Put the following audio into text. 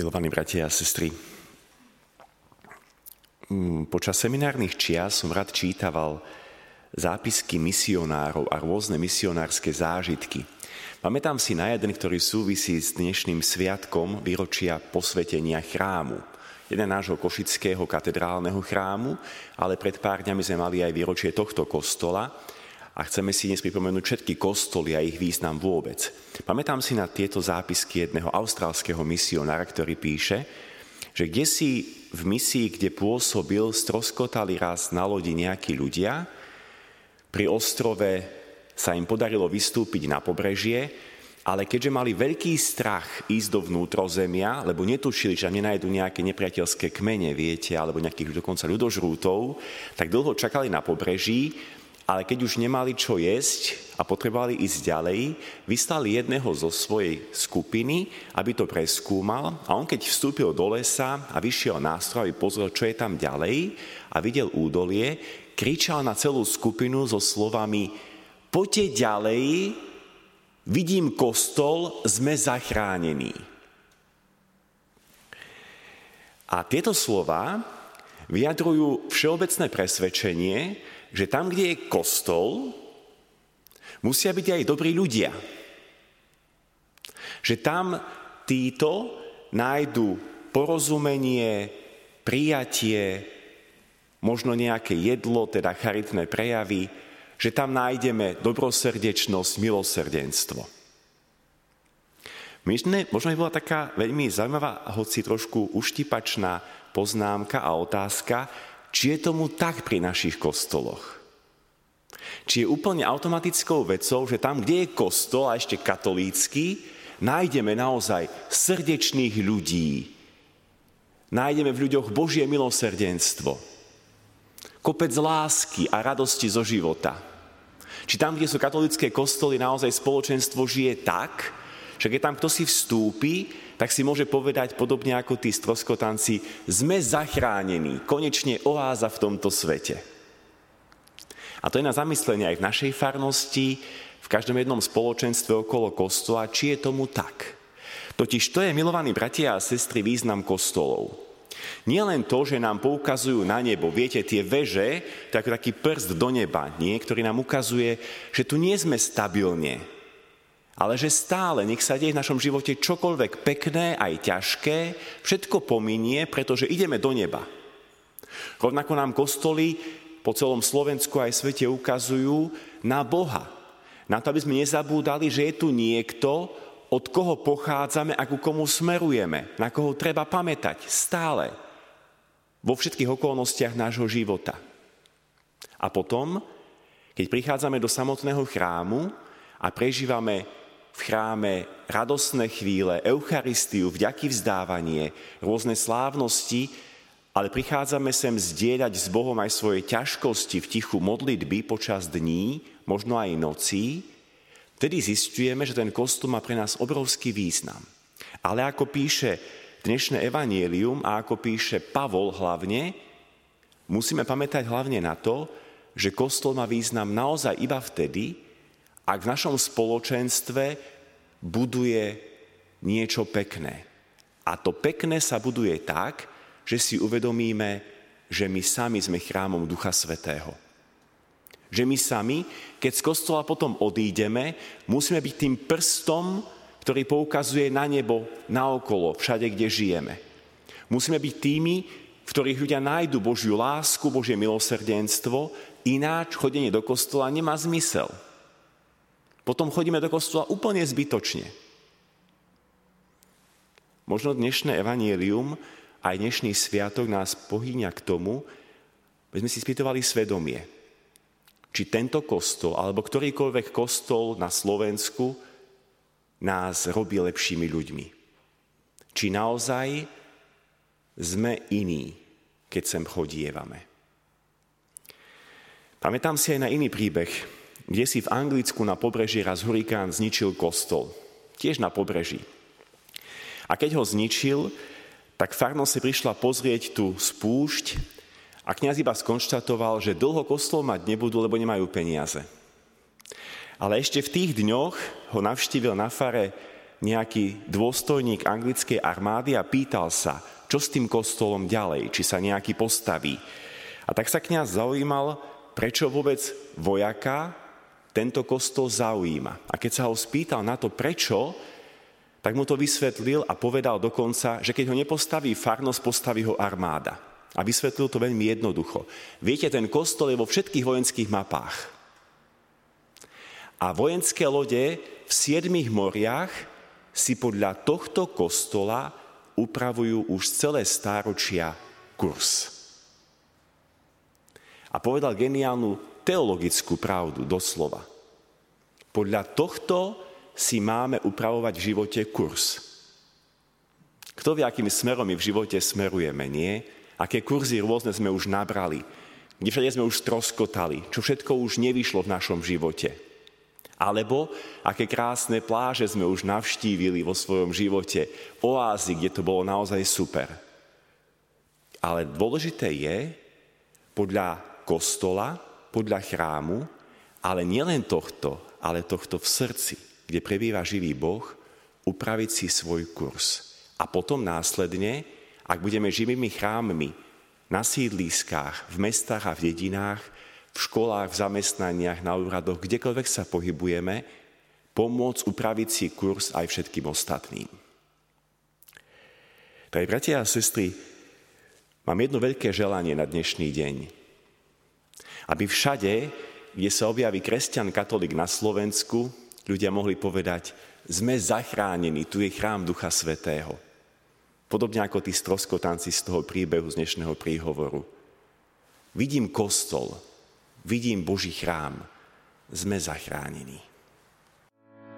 Milovaní bratia a sestry, mm, počas seminárnych čias som rád čítaval zápisky misionárov a rôzne misionárske zážitky. Pamätám si na jeden, ktorý súvisí s dnešným sviatkom výročia posvetenia chrámu. Jeden nášho košického katedrálneho chrámu, ale pred pár dňami sme mali aj výročie tohto kostola a chceme si dnes pripomenúť všetky kostoly a ich význam vôbec. Pamätám si na tieto zápisky jedného austrálskeho misionára, ktorý píše, že kde si v misii, kde pôsobil, stroskotali raz na lodi nejakí ľudia, pri ostrove sa im podarilo vystúpiť na pobrežie, ale keďže mali veľký strach ísť do vnútrozemia, lebo netušili, že nenajdu nejaké nepriateľské kmene, viete, alebo nejakých dokonca ľudožrútov, tak dlho čakali na pobreží ale keď už nemali čo jesť a potrebovali ísť ďalej, vyslali jedného zo svojej skupiny, aby to preskúmal a on keď vstúpil do lesa a vyšiel na stroj, aby pozrel, čo je tam ďalej a videl údolie, kričal na celú skupinu so slovami poďte ďalej, vidím kostol, sme zachránení. A tieto slova vyjadrujú všeobecné presvedčenie, že tam, kde je kostol, musia byť aj dobrí ľudia. Že tam títo nájdu porozumenie, prijatie, možno nejaké jedlo, teda charitné prejavy, že tam nájdeme dobrosrdečnosť, milosrdenstvo. Možno, možno by bola taká veľmi zaujímavá, hoci trošku uštipačná poznámka a otázka, či je tomu tak pri našich kostoloch. Či je úplne automatickou vecou, že tam, kde je kostol a ešte katolícky, nájdeme naozaj srdečných ľudí. Nájdeme v ľuďoch Božie milosrdenstvo. Kopec lásky a radosti zo života. Či tam, kde sú katolické kostoly, naozaj spoločenstvo žije tak, že keď tam kto si vstúpi, tak si môže povedať podobne ako tí stroskotanci, sme zachránení, konečne oáza v tomto svete. A to je na zamyslenie aj v našej farnosti, v každom jednom spoločenstve okolo kostola, či je tomu tak. Totiž to je, milovaní bratia a sestry, význam kostolov. Nie len to, že nám poukazujú na nebo, viete, tie veže, ako taký prst do neba, nie, ktorý nám ukazuje, že tu nie sme stabilne, ale že stále, nech sa deje v našom živote čokoľvek pekné, aj ťažké, všetko pominie, pretože ideme do neba. Rovnako nám kostoly po celom Slovensku aj svete ukazujú na Boha. Na to, aby sme nezabúdali, že je tu niekto, od koho pochádzame a ku komu smerujeme, na koho treba pamätať stále, vo všetkých okolnostiach nášho života. A potom, keď prichádzame do samotného chrámu a prežívame v chráme radostné chvíle, Eucharistiu, vďaky vzdávanie, rôzne slávnosti, ale prichádzame sem zdieľať s Bohom aj svoje ťažkosti v tichu modlitby počas dní, možno aj nocí, vtedy zistujeme, že ten kostol má pre nás obrovský význam. Ale ako píše dnešné evanielium a ako píše Pavol hlavne, musíme pamätať hlavne na to, že kostol má význam naozaj iba vtedy, ak v našom spoločenstve buduje niečo pekné. A to pekné sa buduje tak, že si uvedomíme, že my sami sme chrámom Ducha Svetého. Že my sami, keď z kostola potom odídeme, musíme byť tým prstom, ktorý poukazuje na nebo, na okolo, všade, kde žijeme. Musíme byť tými, v ktorých ľudia nájdu Božiu lásku, Božie milosrdenstvo, ináč chodenie do kostola nemá zmysel. Potom chodíme do kostola úplne zbytočne. Možno dnešné evanielium, aj dnešný sviatok nás pohýňa k tomu, aby sme si spýtovali svedomie, či tento kostol, alebo ktorýkoľvek kostol na Slovensku nás robí lepšími ľuďmi. Či naozaj sme iní, keď sem chodievame. Pamätám si aj na iný príbeh, kde si v Anglicku na pobreží raz hurikán zničil kostol. Tiež na pobreží. A keď ho zničil, tak farnosť si prišla pozrieť tú spúšť a kniaz iba skonštatoval, že dlho kostol mať nebudú, lebo nemajú peniaze. Ale ešte v tých dňoch ho navštívil na fare nejaký dôstojník anglickej armády a pýtal sa, čo s tým kostolom ďalej, či sa nejaký postaví. A tak sa kňaz zaujímal, prečo vôbec vojaka tento kostol zaujíma. A keď sa ho spýtal na to, prečo, tak mu to vysvetlil a povedal dokonca, že keď ho nepostaví farnosť, postaví ho armáda. A vysvetlil to veľmi jednoducho. Viete, ten kostol je vo všetkých vojenských mapách. A vojenské lode v siedmých moriach si podľa tohto kostola upravujú už celé stáročia kurs. A povedal geniálnu teologickú pravdu, doslova. Podľa tohto si máme upravovať v živote kurs. Kto vie, smerom my v živote smerujeme, nie? Aké kurzy rôzne sme už nabrali, kde všade sme už stroskotali, čo všetko už nevyšlo v našom živote. Alebo aké krásne pláže sme už navštívili vo svojom živote, oázy, kde to bolo naozaj super. Ale dôležité je, podľa kostola, podľa chrámu, ale nielen tohto, ale tohto v srdci, kde prebýva živý Boh, upraviť si svoj kurz. A potom následne, ak budeme živými chrámmi na sídliskách, v mestách a v dedinách, v školách, v zamestnaniach, na úradoch, kdekoľvek sa pohybujeme, pomôcť upraviť si kurz aj všetkým ostatným. Tak bratia a sestry, mám jedno veľké želanie na dnešný deň. Aby všade, kde sa objaví kresťan katolík na Slovensku, ľudia mohli povedať, sme zachránení, tu je chrám Ducha Svetého. Podobne ako tí stroskotanci z toho príbehu z dnešného príhovoru. Vidím kostol, vidím Boží chrám, sme zachránení.